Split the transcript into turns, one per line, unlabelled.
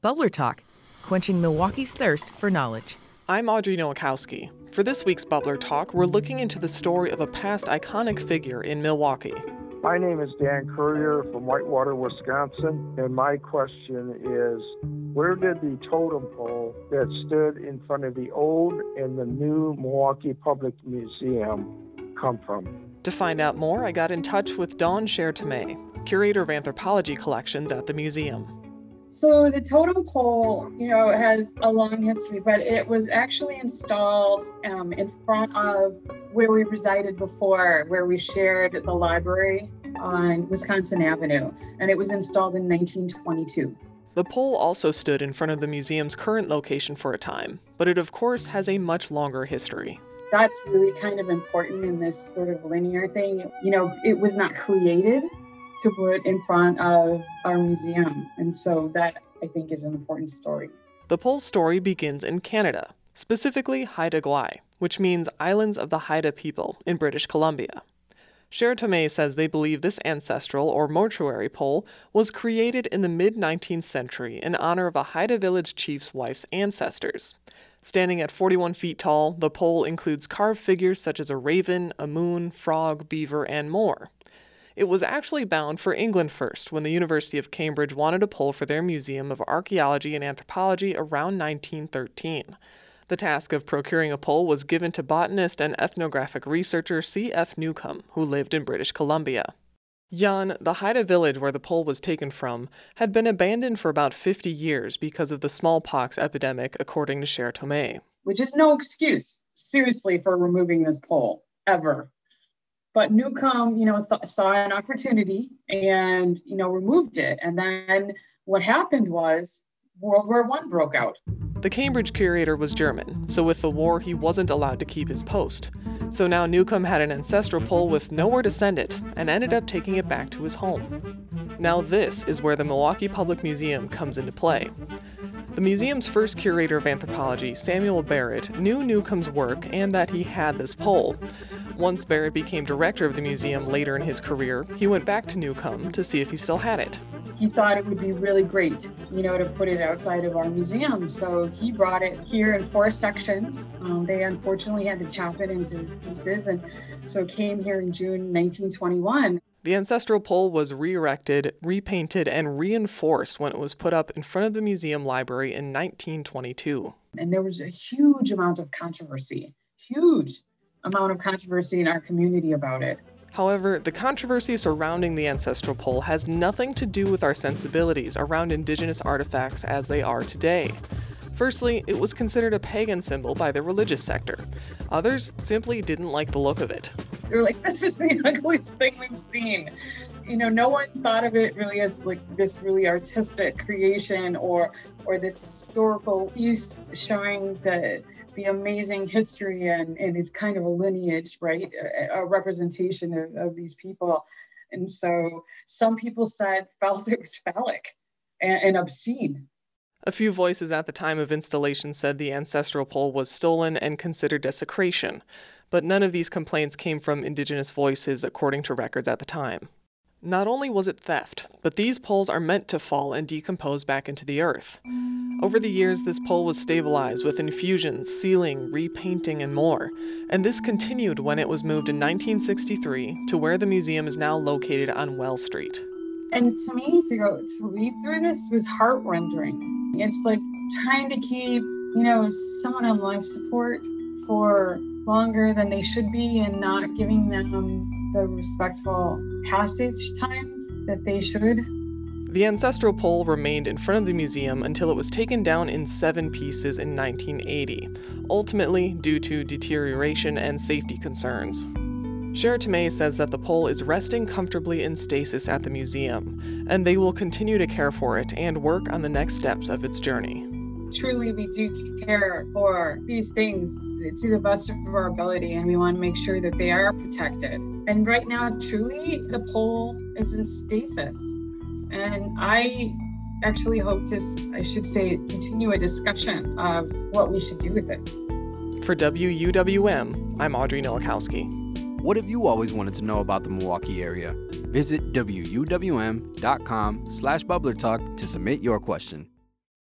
Bubbler Talk, quenching Milwaukee's thirst for knowledge.
I'm Audrey Nowakowski. For this week's Bubbler Talk, we're looking into the story of a past iconic figure in Milwaukee.
My name is Dan Courier from Whitewater, Wisconsin, and my question is where did the totem pole that stood in front of the old and the new Milwaukee Public Museum come from?
To find out more, I got in touch with Dawn Scher Thomae, curator of anthropology collections at the museum.
So the totem pole, you know, has a long history, but it was actually installed um, in front of where we resided before, where we shared the library on Wisconsin Avenue, and it was installed in 1922.
The pole also stood in front of the museum's current location for a time, but it of course has a much longer history.
That's really kind of important in this sort of linear thing. You know, it was not created to put in front of our museum. And so that I think is an important story.
The pole's story begins in Canada, specifically Haida Gwaii, which means Islands of the Haida People in British Columbia. Scher Thomae says they believe this ancestral or mortuary pole was created in the mid 19th century in honor of a Haida village chief's wife's ancestors. Standing at 41 feet tall, the pole includes carved figures such as a raven, a moon, frog, beaver, and more. It was actually bound for England first when the University of Cambridge wanted a pole for their Museum of Archaeology and Anthropology around 1913. The task of procuring a pole was given to botanist and ethnographic researcher C.F. Newcombe, who lived in British Columbia. Yan, the Haida village where the pole was taken from, had been abandoned for about 50 years because of the smallpox epidemic, according to Scher Thomae.
Which is no excuse, seriously, for removing this pole, ever. But Newcombe, you know, th- saw an opportunity and, you know, removed it. And then what happened was World War One broke out.
The Cambridge curator was German, so with the war, he wasn't allowed to keep his post. So now Newcombe had an ancestral pole with nowhere to send it and ended up taking it back to his home. Now, this is where the Milwaukee Public Museum comes into play. The museum's first curator of anthropology, Samuel Barrett, knew Newcombe's work and that he had this pole. Once Barrett became director of the museum later in his career, he went back to Newcombe to see if he still had it.
He thought it would be really great, you know, to put it outside of our museum. So he brought it here in four sections. Um, they unfortunately had to chop it into pieces, and so came here in June 1921.
The ancestral pole was re erected, repainted, and reinforced when it was put up in front of the museum library in 1922.
And there was a huge amount of controversy, huge amount of controversy in our community about it.
However, the controversy surrounding the ancestral pole has nothing to do with our sensibilities around indigenous artifacts as they are today. Firstly, it was considered a pagan symbol by the religious sector. Others simply didn't like the look of it.
They're like, this is the ugliest thing we've seen. You know, no one thought of it really as like this really artistic creation or or this historical piece showing the the amazing history and, and it's kind of a lineage, right? A, a representation of, of these people. And so some people said felt it was phallic and, and obscene.
A few voices at the time of installation said the ancestral pole was stolen and considered desecration, but none of these complaints came from Indigenous voices according to records at the time. Not only was it theft, but these poles are meant to fall and decompose back into the earth. Over the years, this pole was stabilized with infusions, sealing, repainting, and more, and this continued when it was moved in 1963 to where the museum is now located on Wells Street.
And to me, to go to read through this was heart rending. It's like trying to keep, you know, someone on life support for longer than they should be and not giving them the respectful passage time that they should.
The ancestral pole remained in front of the museum until it was taken down in seven pieces in 1980, ultimately due to deterioration and safety concerns. Scher Thomae says that the pole is resting comfortably in stasis at the museum, and they will continue to care for it and work on the next steps of its journey.
Truly, we do care for these things to the best of our ability, and we want to make sure that they are protected. And right now, truly, the pole is in stasis. And I actually hope to, I should say, continue a discussion of what we should do with it.
For WUWM, I'm Audrey Nowakowski.
What have you always wanted to know about the Milwaukee area? Visit wuwm.com slash bubbler talk to submit your question.